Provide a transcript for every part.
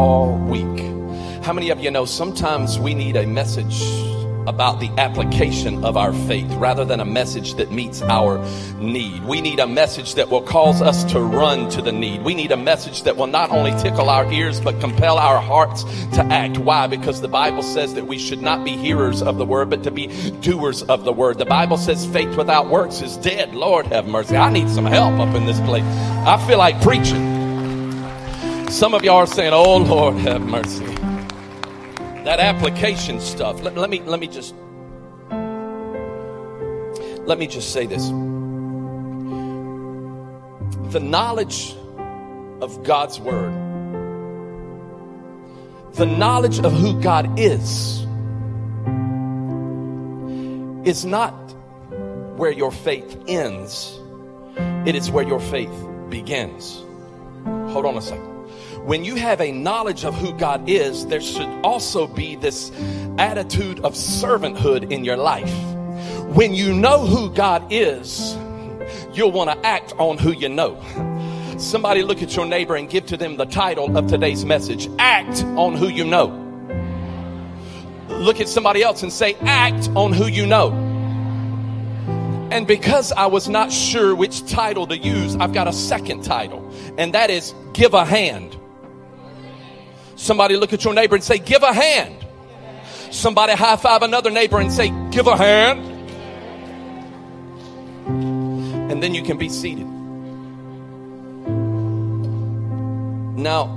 all week. How many of you know sometimes we need a message about the application of our faith rather than a message that meets our need. We need a message that will cause us to run to the need. We need a message that will not only tickle our ears but compel our hearts to act. Why? Because the Bible says that we should not be hearers of the word but to be doers of the word. The Bible says faith without works is dead. Lord have mercy. I need some help up in this place. I feel like preaching. Some of y'all are saying, "Oh Lord, have mercy." That application stuff. Let, let me let me just let me just say this. The knowledge of God's word, the knowledge of who God is, is not where your faith ends. It is where your faith begins. Hold on a second when you have a knowledge of who God is, there should also be this attitude of servanthood in your life. When you know who God is, you'll want to act on who you know. Somebody look at your neighbor and give to them the title of today's message Act on who you know. Look at somebody else and say, Act on who you know. And because I was not sure which title to use, I've got a second title, and that is Give a Hand. Somebody look at your neighbor and say, Give a hand. Somebody high five another neighbor and say, Give a hand. And then you can be seated. Now,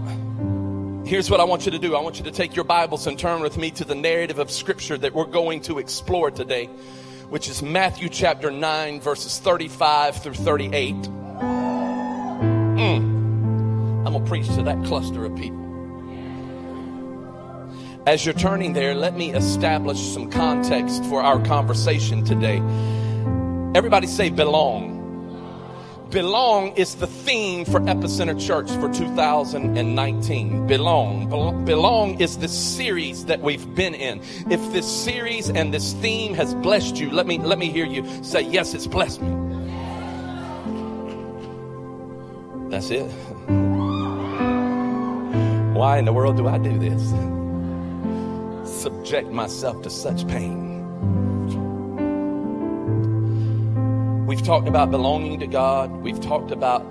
here's what I want you to do I want you to take your Bibles and turn with me to the narrative of Scripture that we're going to explore today, which is Matthew chapter 9, verses 35 through 38. Mm. I'm going to preach to that cluster of people. As you're turning there, let me establish some context for our conversation today. Everybody say belong. Belong is the theme for Epicenter Church for 2019. Belong. Belong is the series that we've been in. If this series and this theme has blessed you, let me let me hear you say yes, it's blessed me. That's it. Why in the world do I do this? Subject myself to such pain. We've talked about belonging to God. We've talked about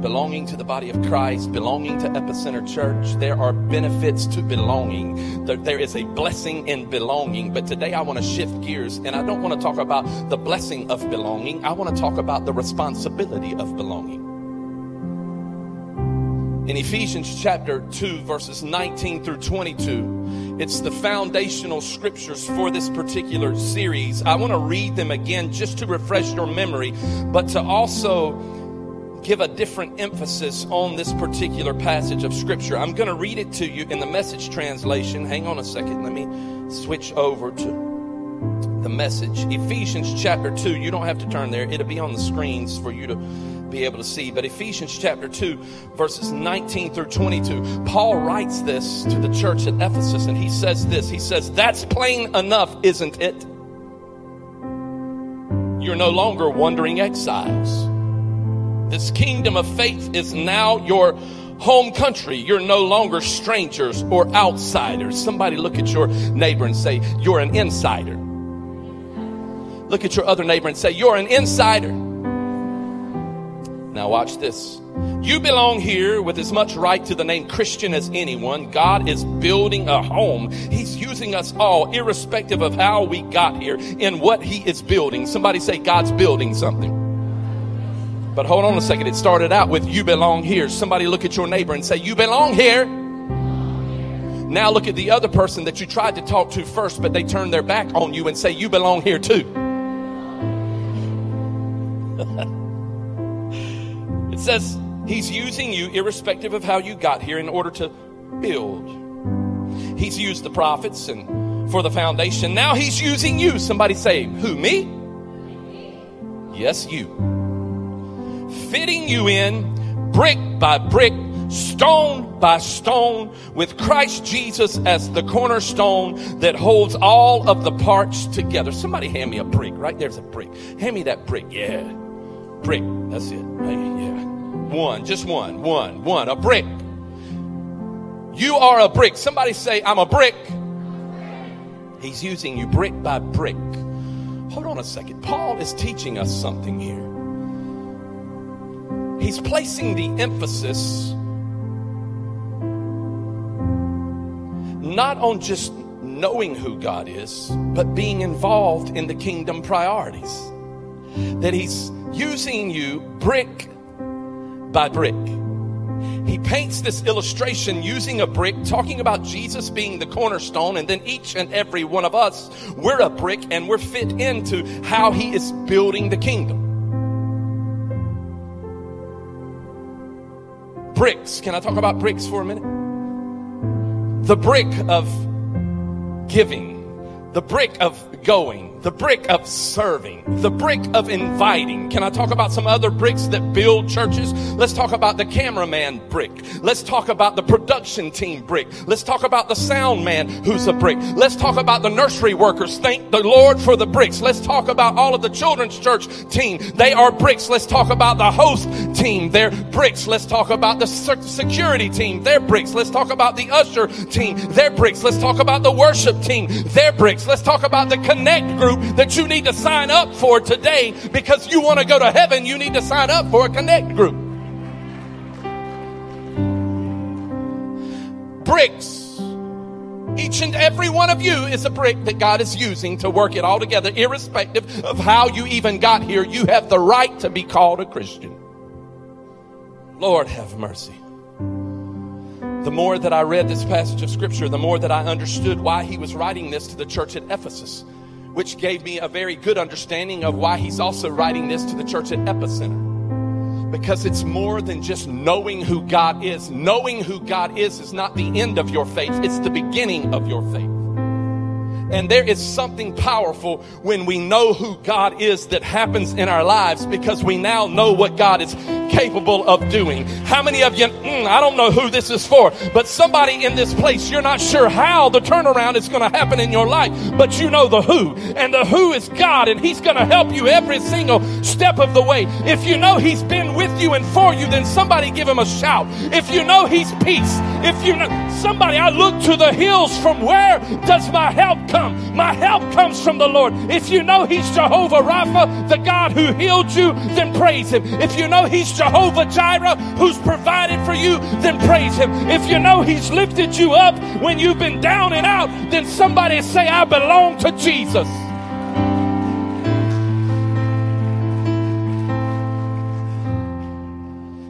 belonging to the body of Christ, belonging to Epicenter Church. There are benefits to belonging. There, there is a blessing in belonging. But today I want to shift gears and I don't want to talk about the blessing of belonging. I want to talk about the responsibility of belonging. In Ephesians chapter 2, verses 19 through 22, it's the foundational scriptures for this particular series. I want to read them again just to refresh your memory, but to also give a different emphasis on this particular passage of scripture. I'm going to read it to you in the message translation. Hang on a second. Let me switch over to the message. Ephesians chapter 2. You don't have to turn there, it'll be on the screens for you to be able to see. But Ephesians chapter 2, verses 19 through 22, Paul writes this to the church at Ephesus, and he says this He says, That's plain enough, isn't it? You're no longer wandering exiles. This kingdom of faith is now your home country. You're no longer strangers or outsiders. Somebody look at your neighbor and say, You're an insider. Look at your other neighbor and say, You're an insider. Now, watch this. You belong here with as much right to the name Christian as anyone. God is building a home. He's using us all, irrespective of how we got here, in what He is building. Somebody say, God's building something. But hold on a second. It started out with, You belong here. Somebody look at your neighbor and say, You belong here. Now look at the other person that you tried to talk to first, but they turned their back on you and say, You belong here too. It says he's using you irrespective of how you got here in order to build. He's used the prophets and for the foundation. Now he's using you. Somebody say, who, me? Yes, you. Fitting you in brick by brick, stone by stone, with Christ Jesus as the cornerstone that holds all of the parts together. Somebody hand me a brick. Right there's a brick. Hand me that brick. Yeah. Brick. That's it. Right? Yeah. One, just one, one, one, a brick. You are a brick. Somebody say, I'm a brick. He's using you brick by brick. Hold on a second. Paul is teaching us something here. He's placing the emphasis not on just knowing who God is, but being involved in the kingdom priorities. That He's using you brick by brick. He paints this illustration using a brick, talking about Jesus being the cornerstone, and then each and every one of us, we're a brick and we're fit into how He is building the kingdom. Bricks. Can I talk about bricks for a minute? The brick of giving, the brick of going, the brick of serving, the brick of inviting. Can I talk about some other bricks that build churches? Let's talk about the cameraman brick. Let's talk about the production team brick. Let's talk about the sound man who's a brick. Let's talk about the nursery workers. Thank the Lord for the bricks. Let's talk about all of the children's church team. They are bricks. Let's talk about the host team. They're bricks. Let's talk about the security team. They're bricks. Let's talk about the usher team. They're bricks. Let's talk about the worship team. They're bricks. Let's talk about the connect group that you need to sign up for today because you want to go to heaven. You need to sign up for a connect group. Bricks. Each and every one of you is a brick that God is using to work it all together, irrespective of how you even got here. You have the right to be called a Christian. Lord, have mercy. The more that I read this passage of scripture, the more that I understood why he was writing this to the church at Ephesus which gave me a very good understanding of why he's also writing this to the church at Epicenter. Because it's more than just knowing who God is. Knowing who God is is not the end of your faith, it's the beginning of your faith. And there is something powerful when we know who God is that happens in our lives because we now know what God is capable of doing. How many of you, mm, I don't know who this is for, but somebody in this place, you're not sure how the turnaround is going to happen in your life, but you know the who. And the who is God, and He's going to help you every single step of the way. If you know He's been with you and for you, then somebody give Him a shout. If you know He's peace, if you know somebody, I look to the hills from where does my help come? Come. My help comes from the Lord. If you know He's Jehovah Rapha, the God who healed you, then praise Him. If you know He's Jehovah Jireh, who's provided for you, then praise Him. If you know He's lifted you up when you've been down and out, then somebody say, I belong to Jesus.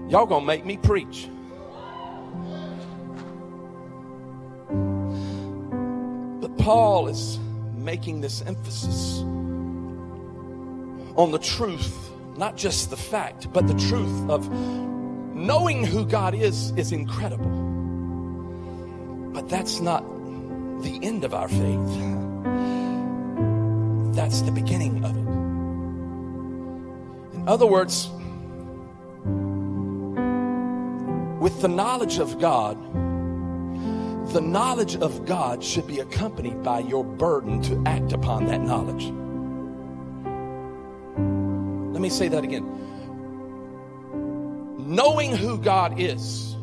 Y'all gonna make me preach. Paul is making this emphasis on the truth, not just the fact, but the truth of knowing who God is is incredible. But that's not the end of our faith. That's the beginning of it. In other words, with the knowledge of God, the knowledge of God should be accompanied by your burden to act upon that knowledge. Let me say that again. Knowing who God is,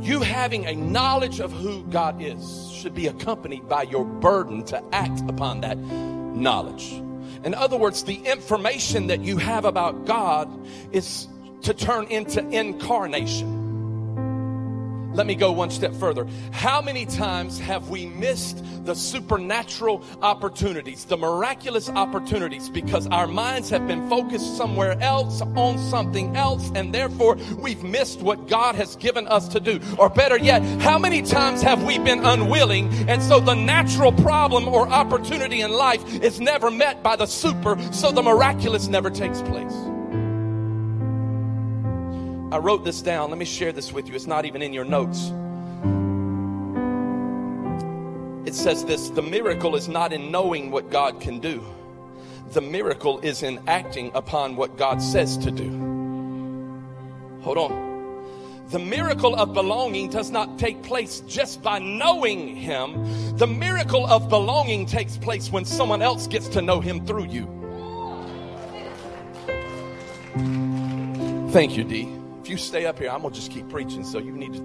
you having a knowledge of who God is, should be accompanied by your burden to act upon that knowledge. In other words, the information that you have about God is to turn into incarnation. Let me go one step further. How many times have we missed the supernatural opportunities, the miraculous opportunities, because our minds have been focused somewhere else on something else, and therefore we've missed what God has given us to do? Or better yet, how many times have we been unwilling, and so the natural problem or opportunity in life is never met by the super, so the miraculous never takes place? I wrote this down. Let me share this with you. It's not even in your notes. It says this the miracle is not in knowing what God can do, the miracle is in acting upon what God says to do. Hold on. The miracle of belonging does not take place just by knowing Him. The miracle of belonging takes place when someone else gets to know Him through you. Thank you, D. If you stay up here, I'm going to just keep preaching, so you need to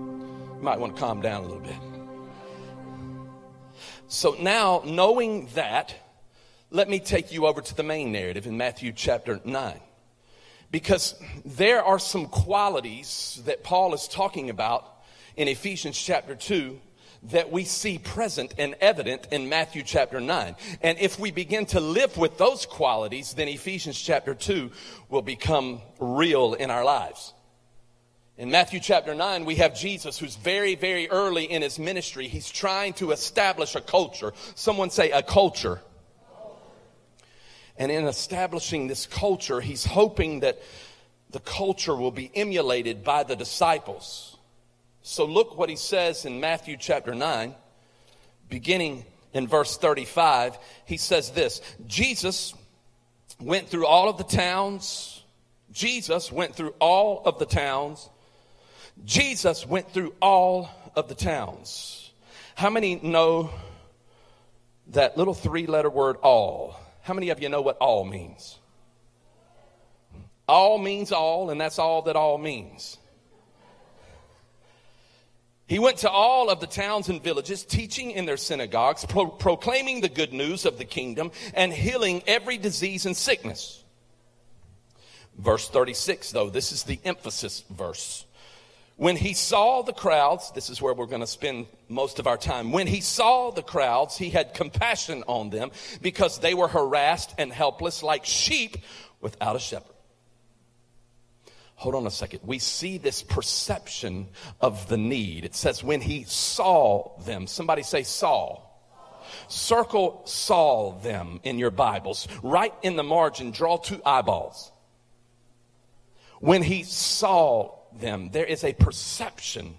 You might want to calm down a little bit. So now, knowing that, let me take you over to the main narrative in Matthew chapter 9. Because there are some qualities that Paul is talking about in Ephesians chapter 2 that we see present and evident in Matthew chapter 9. And if we begin to live with those qualities, then Ephesians chapter 2 will become real in our lives. In Matthew chapter 9, we have Jesus who's very, very early in his ministry. He's trying to establish a culture. Someone say a culture. And in establishing this culture, he's hoping that the culture will be emulated by the disciples. So look what he says in Matthew chapter 9, beginning in verse 35. He says this Jesus went through all of the towns. Jesus went through all of the towns. Jesus went through all of the towns. How many know that little three letter word all? How many of you know what all means? All means all, and that's all that all means. He went to all of the towns and villages, teaching in their synagogues, pro- proclaiming the good news of the kingdom, and healing every disease and sickness. Verse 36, though, this is the emphasis verse. When he saw the crowds, this is where we're going to spend most of our time. When he saw the crowds, he had compassion on them because they were harassed and helpless like sheep without a shepherd. Hold on a second. We see this perception of the need. It says, when he saw them, somebody say, saw. Circle saw them in your Bibles. Right in the margin, draw two eyeballs. When he saw them, there is a perception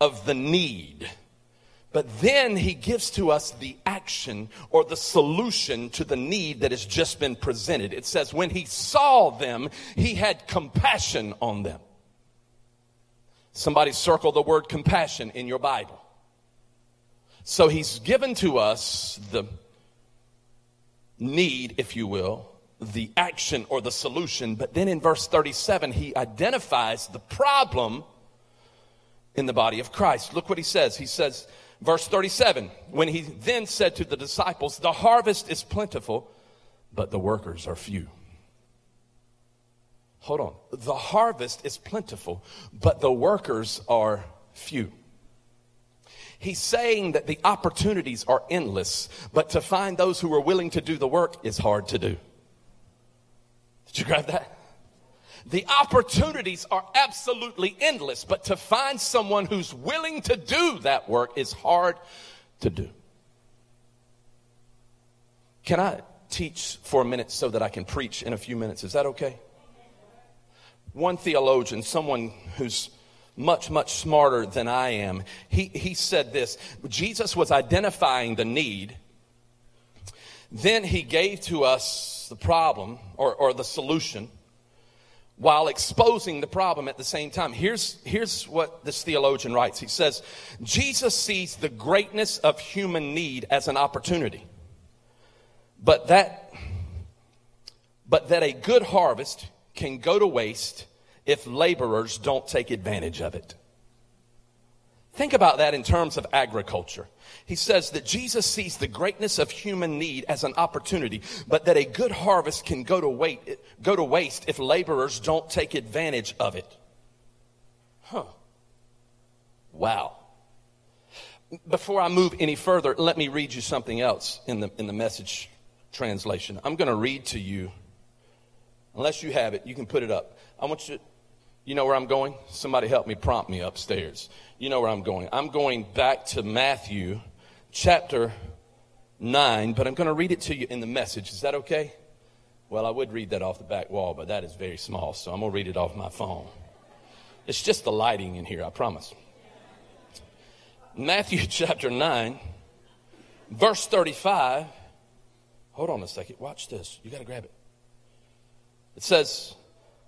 of the need but then he gives to us the action or the solution to the need that has just been presented. It says, when he saw them, he had compassion on them. Somebody circle the word compassion in your Bible. So he's given to us the need, if you will, the action or the solution. But then in verse 37, he identifies the problem in the body of Christ. Look what he says. He says, Verse 37 When he then said to the disciples, The harvest is plentiful, but the workers are few. Hold on. The harvest is plentiful, but the workers are few. He's saying that the opportunities are endless, but to find those who are willing to do the work is hard to do. Did you grab that? The opportunities are absolutely endless, but to find someone who's willing to do that work is hard to do. Can I teach for a minute so that I can preach in a few minutes? Is that okay? One theologian, someone who's much, much smarter than I am, he, he said this Jesus was identifying the need. Then he gave to us the problem or, or the solution while exposing the problem at the same time. Here's, here's what this theologian writes. He says, Jesus sees the greatness of human need as an opportunity, but that, but that a good harvest can go to waste if laborers don't take advantage of it. Think about that in terms of agriculture. He says that Jesus sees the greatness of human need as an opportunity, but that a good harvest can go to, wait, go to waste if laborers don't take advantage of it. Huh. Wow. Before I move any further, let me read you something else in the, in the message translation. I'm going to read to you. Unless you have it, you can put it up. I want you, you know where I'm going? Somebody help me prompt me upstairs. You know where I'm going. I'm going back to Matthew chapter 9, but I'm going to read it to you in the message. Is that okay? Well, I would read that off the back wall, but that is very small, so I'm going to read it off my phone. It's just the lighting in here, I promise. Matthew chapter 9, verse 35. Hold on a second. Watch this. You got to grab it. It says,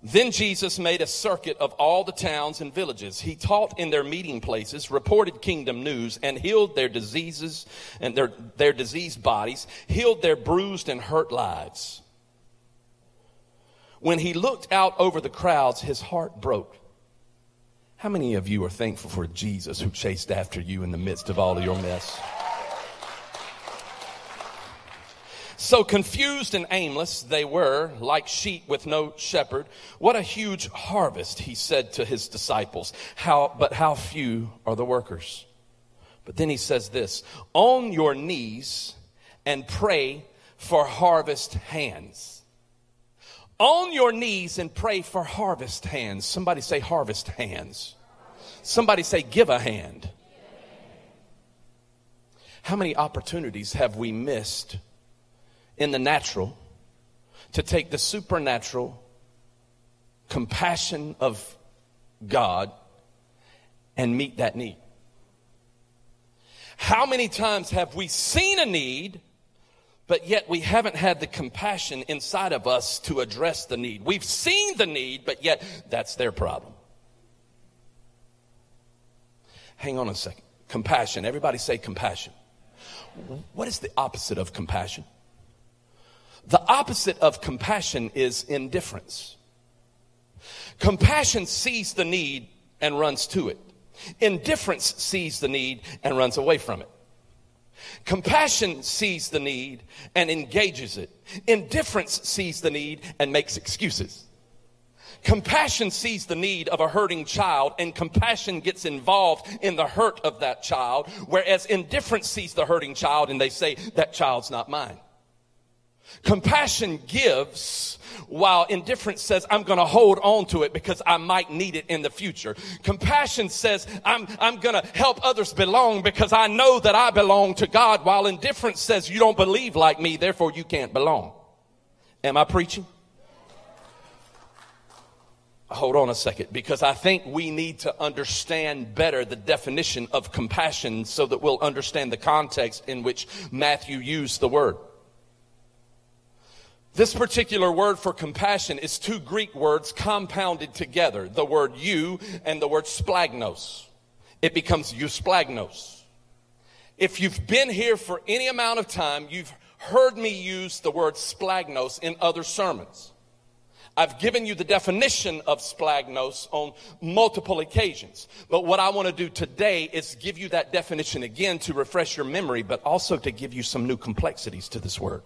then Jesus made a circuit of all the towns and villages. He taught in their meeting places, reported kingdom news, and healed their diseases and their, their diseased bodies, healed their bruised and hurt lives. When he looked out over the crowds, his heart broke. How many of you are thankful for Jesus who chased after you in the midst of all of your mess? So confused and aimless they were, like sheep with no shepherd. What a huge harvest, he said to his disciples. How, but how few are the workers? But then he says this, on your knees and pray for harvest hands. On your knees and pray for harvest hands. Somebody say harvest hands. Somebody say give a hand. How many opportunities have we missed in the natural to take the supernatural compassion of God and meet that need? How many times have we seen a need, but yet we haven't had the compassion inside of us to address the need? We've seen the need, but yet that's their problem. Hang on a second. Compassion. Everybody say compassion. What is the opposite of compassion? The opposite of compassion is indifference. Compassion sees the need and runs to it. Indifference sees the need and runs away from it. Compassion sees the need and engages it. Indifference sees the need and makes excuses. Compassion sees the need of a hurting child and compassion gets involved in the hurt of that child, whereas indifference sees the hurting child and they say, that child's not mine. Compassion gives while indifference says, I'm going to hold on to it because I might need it in the future. Compassion says, I'm, I'm going to help others belong because I know that I belong to God while indifference says, you don't believe like me, therefore you can't belong. Am I preaching? Hold on a second, because I think we need to understand better the definition of compassion so that we'll understand the context in which Matthew used the word. This particular word for compassion is two Greek words compounded together, the word you and the word splagnos. It becomes eusplagnos. If you've been here for any amount of time, you've heard me use the word splagnos in other sermons. I've given you the definition of splagnos on multiple occasions. But what I want to do today is give you that definition again to refresh your memory, but also to give you some new complexities to this word.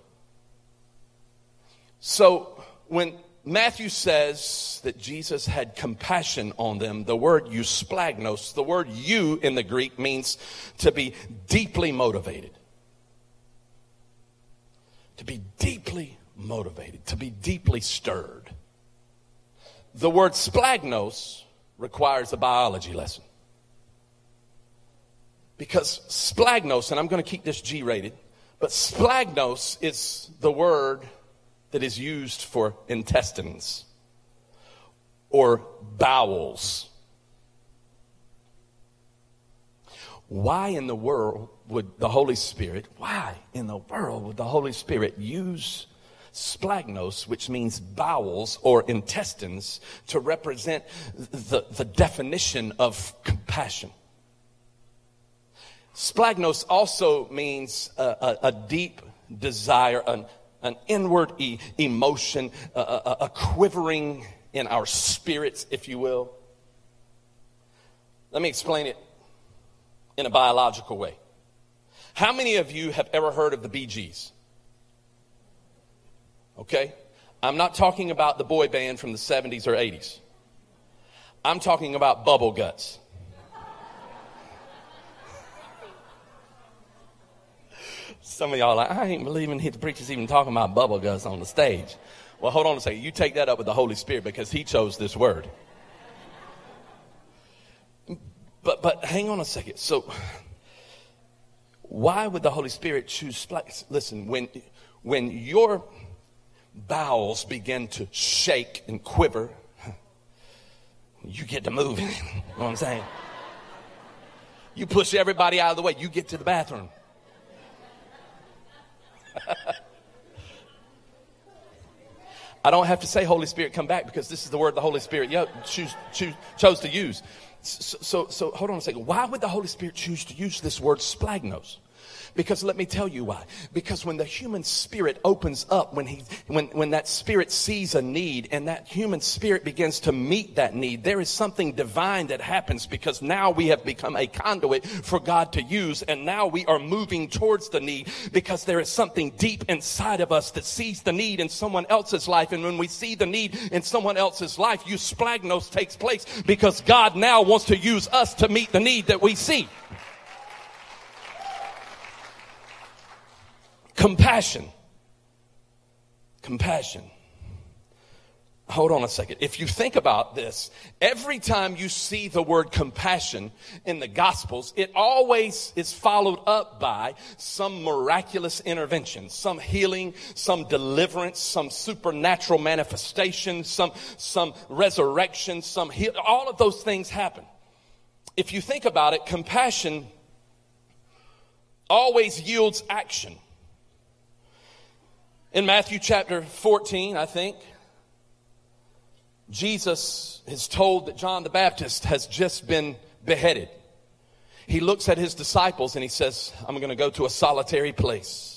So when Matthew says that Jesus had compassion on them, the word eusplagnos, the word you in the Greek means to be deeply motivated. To be deeply motivated, to be deeply stirred. The word splagnos requires a biology lesson. Because splagnos, and I'm going to keep this G rated, but splagnos is the word that is used for intestines or bowels. Why in the world would the Holy Spirit, why in the world would the Holy Spirit use splagnos, which means bowels or intestines, to represent the, the definition of compassion? Splagnos also means a, a, a deep desire, an, an inward e- emotion, a, a, a quivering in our spirits, if you will. Let me explain it in a biological way. How many of you have ever heard of the Bee Gees? Okay? I'm not talking about the boy band from the 70s or 80s. I'm talking about bubble guts. Some of y'all are like, I ain't believing the preacher's even talking about bubble guts on the stage. Well, hold on a second. You take that up with the Holy Spirit because he chose this word. But, but hang on a second. So, why would the Holy Spirit choose? Listen, when, when your bowels begin to shake and quiver, you get to moving. you know what I'm saying? You push everybody out of the way, you get to the bathroom. I don't have to say, Holy Spirit, come back because this is the word the Holy Spirit choose, choose, chose to use. So, so, so, hold on a second. Why would the Holy Spirit choose to use this word splagnos? Because let me tell you why. Because when the human spirit opens up, when he, when, when that spirit sees a need and that human spirit begins to meet that need, there is something divine that happens because now we have become a conduit for God to use and now we are moving towards the need because there is something deep inside of us that sees the need in someone else's life. And when we see the need in someone else's life, eusplagnos takes place because God now wants to use us to meet the need that we see. Compassion. Compassion. Hold on a second. If you think about this, every time you see the word compassion in the Gospels, it always is followed up by some miraculous intervention, some healing, some deliverance, some supernatural manifestation, some, some resurrection, some heal. All of those things happen. If you think about it, compassion always yields action. In Matthew chapter 14, I think, Jesus is told that John the Baptist has just been beheaded. He looks at his disciples and he says, I'm going to go to a solitary place.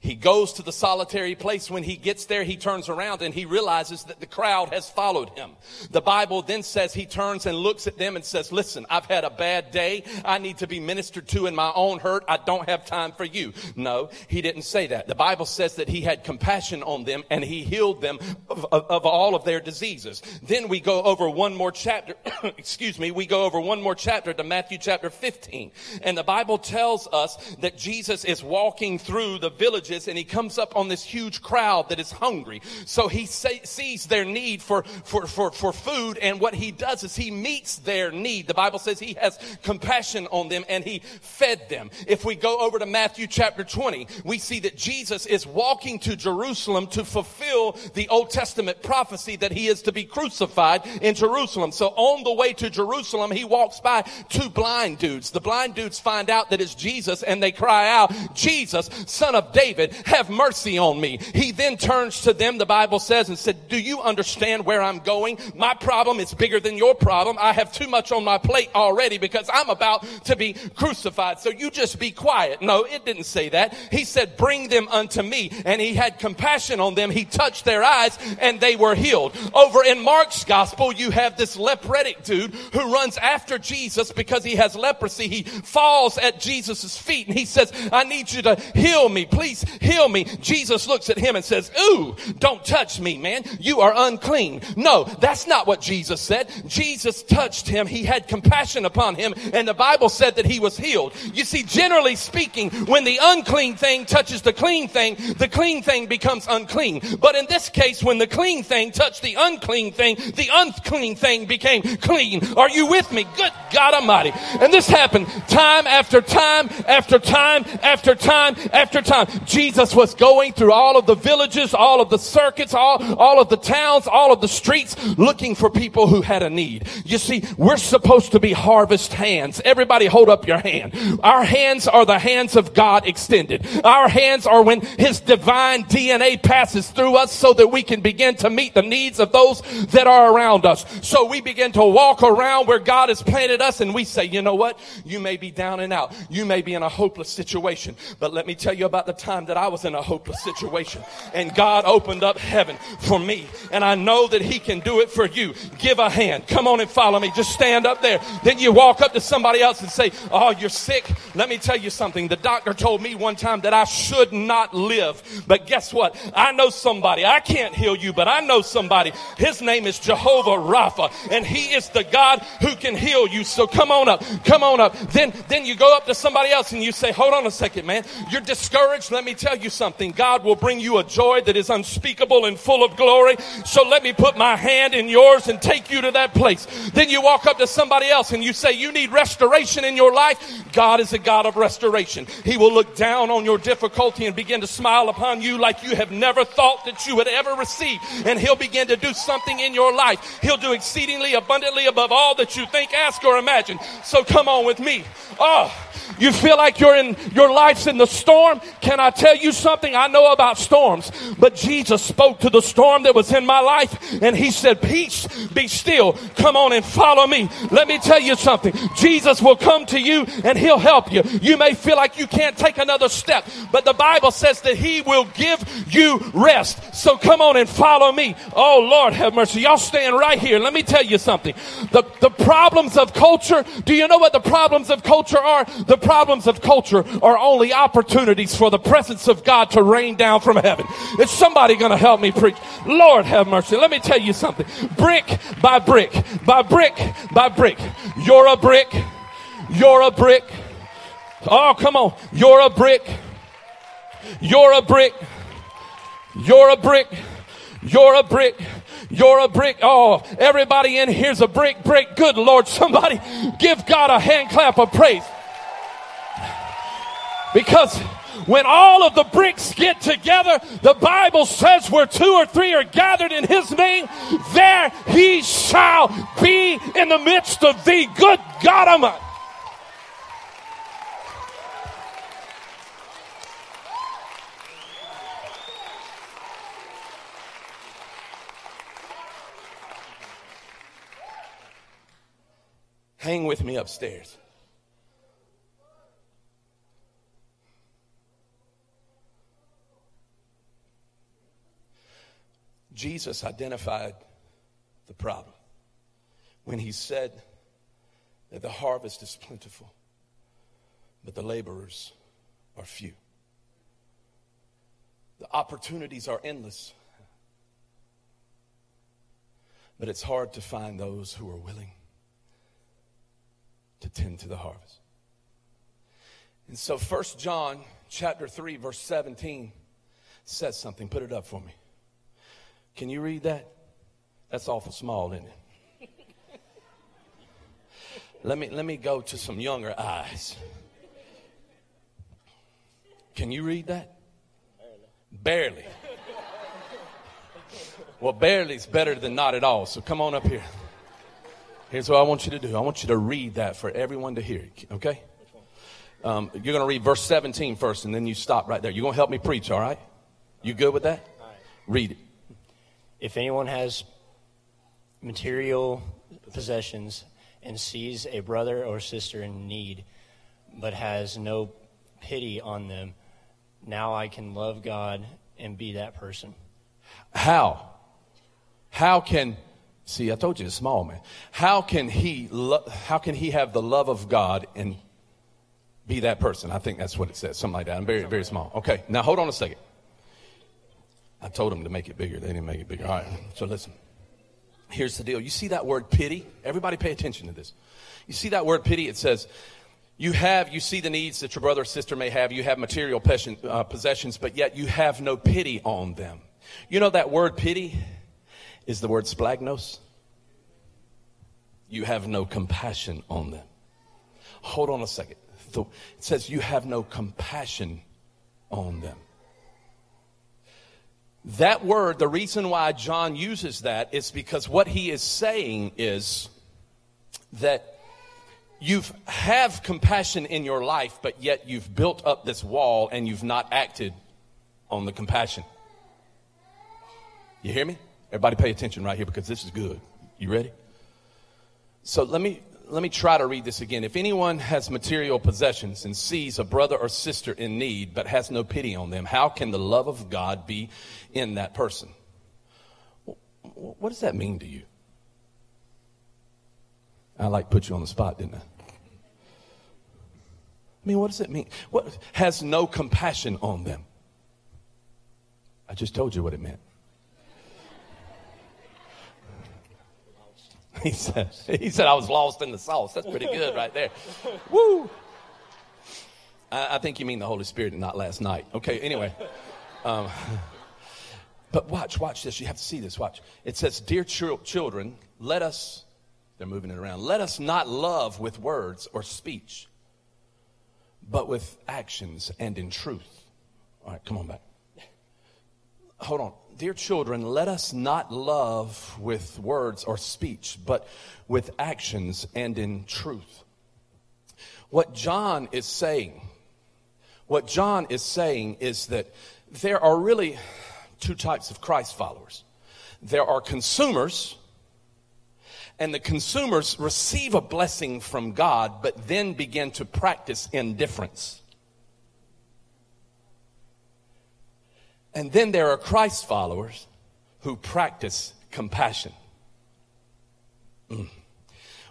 He goes to the solitary place. When he gets there, he turns around and he realizes that the crowd has followed him. The Bible then says he turns and looks at them and says, listen, I've had a bad day. I need to be ministered to in my own hurt. I don't have time for you. No, he didn't say that. The Bible says that he had compassion on them and he healed them of, of, of all of their diseases. Then we go over one more chapter. excuse me. We go over one more chapter to Matthew chapter 15. And the Bible tells us that Jesus is walking through the village villages and he comes up on this huge crowd that is hungry. So he say, sees their need for, for, for, for food and what he does is he meets their need. The Bible says he has compassion on them and he fed them. If we go over to Matthew chapter 20, we see that Jesus is walking to Jerusalem to fulfill the Old Testament prophecy that he is to be crucified in Jerusalem. So on the way to Jerusalem, he walks by two blind dudes. The blind dudes find out that it's Jesus and they cry out, Jesus, son of David, David, have mercy on me. He then turns to them, the Bible says, and said, do you understand where I'm going? My problem is bigger than your problem. I have too much on my plate already because I'm about to be crucified. So you just be quiet. No, it didn't say that. He said, bring them unto me. And he had compassion on them. He touched their eyes and they were healed. Over in Mark's gospel, you have this lepretic dude who runs after Jesus because he has leprosy. He falls at Jesus' feet and he says, I need you to heal me. Please heal me. Jesus looks at him and says, Ooh, don't touch me, man. You are unclean. No, that's not what Jesus said. Jesus touched him. He had compassion upon him. And the Bible said that he was healed. You see, generally speaking, when the unclean thing touches the clean thing, the clean thing becomes unclean. But in this case, when the clean thing touched the unclean thing, the unclean thing became clean. Are you with me? Good God Almighty. And this happened time after time after time after time after time. Jesus was going through all of the villages, all of the circuits, all, all of the towns, all of the streets, looking for people who had a need. You see, we're supposed to be harvest hands. Everybody hold up your hand. Our hands are the hands of God extended. Our hands are when His divine DNA passes through us so that we can begin to meet the needs of those that are around us. So we begin to walk around where God has planted us and we say, you know what? You may be down and out. You may be in a hopeless situation, but let me tell you about the time time that I was in a hopeless situation and God opened up heaven for me. And I know that he can do it for you. Give a hand. Come on and follow me. Just stand up there. Then you walk up to somebody else and say, Oh, you're sick. Let me tell you something. The doctor told me one time that I should not live. But guess what? I know somebody. I can't heal you, but I know somebody. His name is Jehovah Rapha and he is the God who can heal you. So come on up. Come on up. Then, then you go up to somebody else and you say, hold on a second, man. You're discouraged. Let me tell you something. God will bring you a joy that is unspeakable and full of glory. So let me put my hand in yours and take you to that place. Then you walk up to somebody else and you say, you need restoration in your life. God is a God of restoration. He will look down on your difficulty and begin to smile upon you like you have never thought that you would ever receive. And he'll begin to do something in your life. He'll do exceedingly abundantly above all that you think, ask, or imagine. So come on with me. Oh, you feel like you're in, your life's in the storm? Can I tell you something. I know about storms, but Jesus spoke to the storm that was in my life and he said, peace, be still. Come on and follow me. Let me tell you something. Jesus will come to you and he'll help you. You may feel like you can't take another step, but the Bible says that he will give you rest. So come on and follow me. Oh Lord, have mercy. Y'all stand right here. Let me tell you something. The, the problems of culture, do you know what the problems of culture are? The problems of culture are only opportunities for the presence of God to rain down from heaven. Is somebody going to help me preach? Lord have mercy. Let me tell you something. Brick by brick, by brick by brick. You're a brick. You're a brick. Oh, come on. You're a brick. You're a brick. You're a brick. You're a brick. You're a brick. Oh, everybody in here's a brick, brick. Good Lord. Somebody give God a hand clap of praise. Because when all of the bricks get together, the Bible says where two or three are gathered in his name, there he shall be in the midst of thee. Good God Almighty. Hang with me upstairs. Jesus identified the problem when he said that the harvest is plentiful, but the laborers are few. The opportunities are endless, but it's hard to find those who are willing to tend to the harvest. And so First John chapter 3 verse 17 says something. Put it up for me. Can you read that? That's awful small, isn't it? let me let me go to some younger eyes. Can you read that? Barely. barely. Well, barely is better than not at all. So come on up here. Here's what I want you to do. I want you to read that for everyone to hear. Okay? Um, you're going to read verse 17 first, and then you stop right there. You're going to help me preach, all right? You good with that? Read it. If anyone has material possessions and sees a brother or sister in need, but has no pity on them, now I can love God and be that person. How? How can see? I told you it's small, man. How can he? Lo- how can he have the love of God and be that person? I think that's what it says, something like that. I'm very, very small. Okay, now hold on a second. I told them to make it bigger. They didn't make it bigger. All right. So listen. Here's the deal. You see that word pity? Everybody pay attention to this. You see that word pity? It says, you have, you see the needs that your brother or sister may have. You have material uh, possessions, but yet you have no pity on them. You know that word pity is the word splagnos? You have no compassion on them. Hold on a second. It says you have no compassion on them. That word, the reason why John uses that is because what he is saying is that you have have compassion in your life, but yet you've built up this wall and you've not acted on the compassion. You hear me? Everybody pay attention right here because this is good. You ready? So let me let me try to read this again. If anyone has material possessions and sees a brother or sister in need but has no pity on them, how can the love of God be in that person? What does that mean to you? I like put you on the spot, didn't I? I mean, what does it mean? What has no compassion on them? I just told you what it meant. He said, he said I was lost in the sauce. That's pretty good right there. Woo! I, I think you mean the Holy Spirit and not last night. Okay, anyway. Um, but watch, watch this. You have to see this. Watch. It says, Dear ch- children, let us, they're moving it around, let us not love with words or speech, but with actions and in truth. All right, come on back. Hold on dear children, let us not love with words or speech, but with actions and in truth. What John is saying, What John is saying is that there are really two types of Christ followers there are consumers, and the consumers receive a blessing from God, but then begin to practice indifference. And then there are Christ followers who practice compassion. Mm.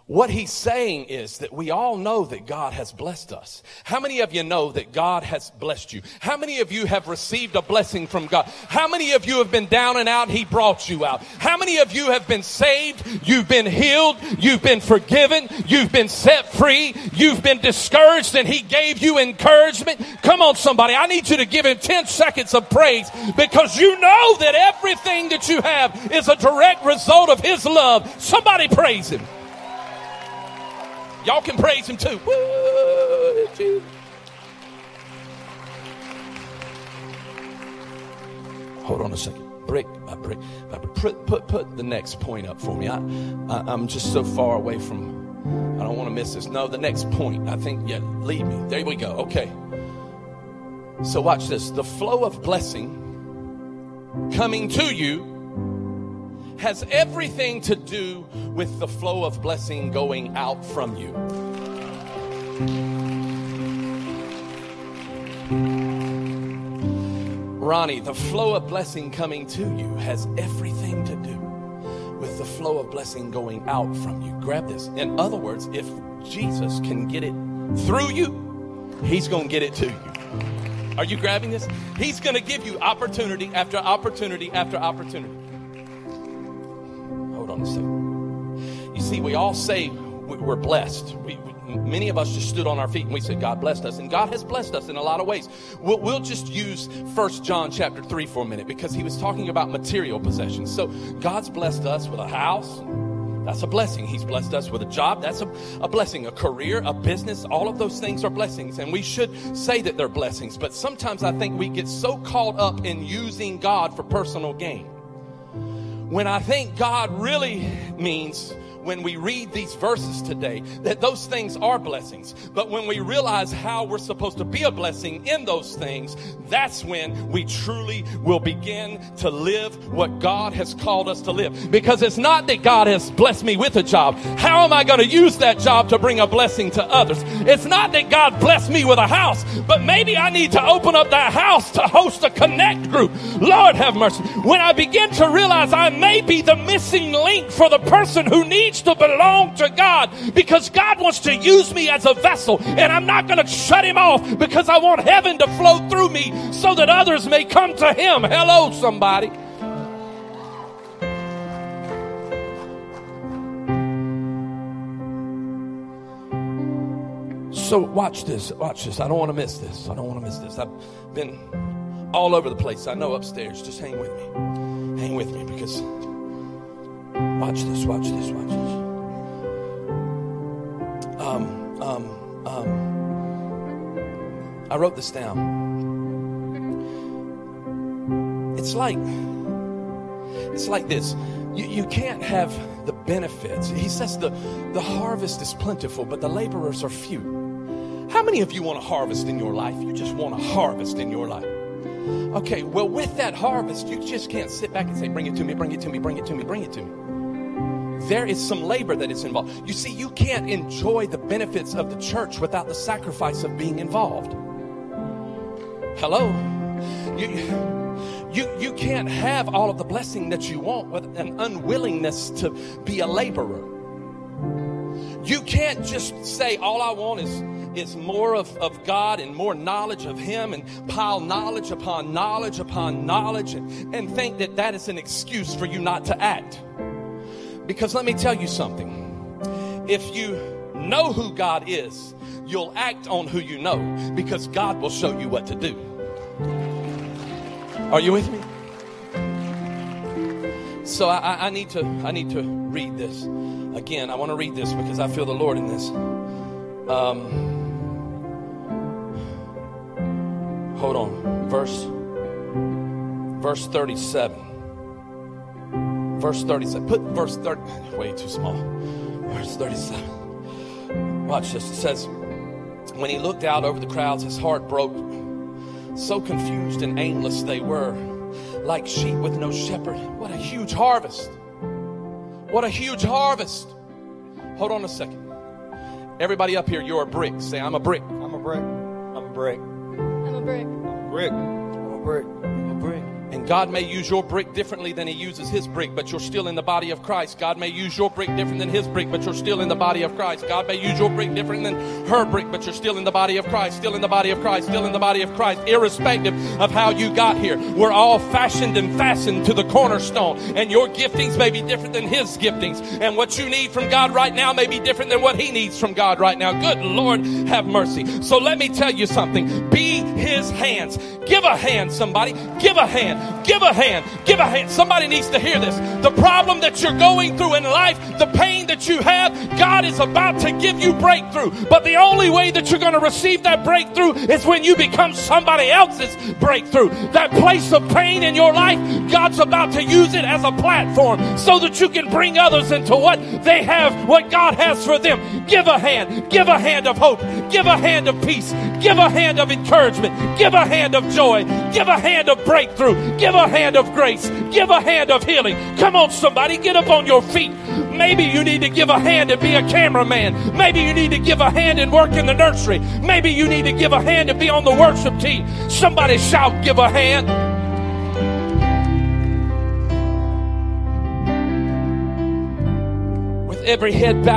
What he's saying is that we all know that God has blessed us. How many of you know that God has blessed you? How many of you have received a blessing from God? How many of you have been down and out? He brought you out. How many of you have been saved? You've been healed. You've been forgiven. You've been set free. You've been discouraged and he gave you encouragement. Come on, somebody. I need you to give him 10 seconds of praise because you know that everything that you have is a direct result of his love. Somebody praise him. Y'all can praise him too. Woo, Hold on a second. Brick by brick. Put, put, put the next point up for me. I, I, I'm just so far away from, I don't want to miss this. No, the next point. I think, yeah, lead me. There we go. Okay. So watch this. The flow of blessing coming to you has everything to do with the flow of blessing going out from you. Ronnie, the flow of blessing coming to you has everything to do with the flow of blessing going out from you. Grab this. In other words, if Jesus can get it through you, he's going to get it to you. Are you grabbing this? He's going to give you opportunity after opportunity after opportunity. See, we all say we're blessed. We, many of us just stood on our feet and we said, God blessed us. And God has blessed us in a lot of ways. We'll, we'll just use First John chapter 3 for a minute because he was talking about material possessions. So God's blessed us with a house. That's a blessing. He's blessed us with a job. That's a, a blessing. A career, a business, all of those things are blessings. And we should say that they're blessings. But sometimes I think we get so caught up in using God for personal gain. When I think God really means when we read these verses today that those things are blessings. But when we realize how we're supposed to be a blessing in those things, that's when we truly will begin to live what God has called us to live. Because it's not that God has blessed me with a job. How am I going to use that job to bring a blessing to others? It's not that God blessed me with a house, but maybe I need to open up that house to host a connect group. Lord have mercy. When I begin to realize I may be the missing link for the person who needs needs to belong to God because God wants to use me as a vessel and I'm not going to shut him off because I want heaven to flow through me so that others may come to him. Hello, somebody. So watch this, watch this. I don't want to miss this. I don't want to miss this. I've been all over the place. I know upstairs. Just hang with me. Hang with me because Watch this, watch this, watch this. Um, um, um, I wrote this down. It's like, it's like this. You, you can't have the benefits. He says the, the harvest is plentiful, but the laborers are few. How many of you want to harvest in your life? You just want to harvest in your life. Okay, well, with that harvest, you just can't sit back and say, Bring it to me, bring it to me, bring it to me, bring it to me there is some labor that is involved. You see, you can't enjoy the benefits of the church without the sacrifice of being involved. Hello? You, you, you can't have all of the blessing that you want with an unwillingness to be a laborer. You can't just say, all I want is, is more of, of God and more knowledge of Him and pile knowledge upon knowledge upon knowledge and, and think that that is an excuse for you not to act. Because let me tell you something. If you know who God is, you'll act on who you know because God will show you what to do. Are you with me? So I, I, need to I need to read this again. I want to read this because I feel the Lord in this. Um, hold on, verse verse thirty seven. Verse 37. Put verse 30. Way too small. Verse 37. Watch this. It says, When he looked out over the crowds, his heart broke So confused and aimless they were, like sheep with no shepherd. What a huge harvest! What a huge harvest! Hold on a second. Everybody up here, you're a brick. Say, I'm a brick. I'm a brick. I'm a brick. I'm a brick. Brick. I'm a brick. I'm a brick. And God may use your brick differently than He uses His brick, but you're still in the body of Christ. God may use your brick different than His brick, but you're still in the body of Christ. God may use your brick different than her brick, but you're still in the body of Christ, still in the body of Christ, still in the body of Christ, irrespective of how you got here. We're all fashioned and fastened to the cornerstone, and your giftings may be different than His giftings. And what you need from God right now may be different than what He needs from God right now. Good Lord, have mercy. So let me tell you something. Be His hands. Give a hand, somebody. Give a hand. Give a hand. Give a hand. Somebody needs to hear this. The problem that you're going through in life, the pain that you have, God is about to give you breakthrough. But the only way that you're going to receive that breakthrough is when you become somebody else's breakthrough. That place of pain in your life, God's about to use it as a platform so that you can bring others into what they have, what God has for them. Give a hand. Give a hand of hope. Give a hand of peace. Give a hand of encouragement. Give a hand of joy. Give a hand of breakthrough. Give a hand of grace. Give a hand of healing. Come on, somebody, get up on your feet. Maybe you need to give a hand and be a cameraman. Maybe you need to give a hand and work in the nursery. Maybe you need to give a hand and be on the worship team. Somebody shout, give a hand. With every head bowed.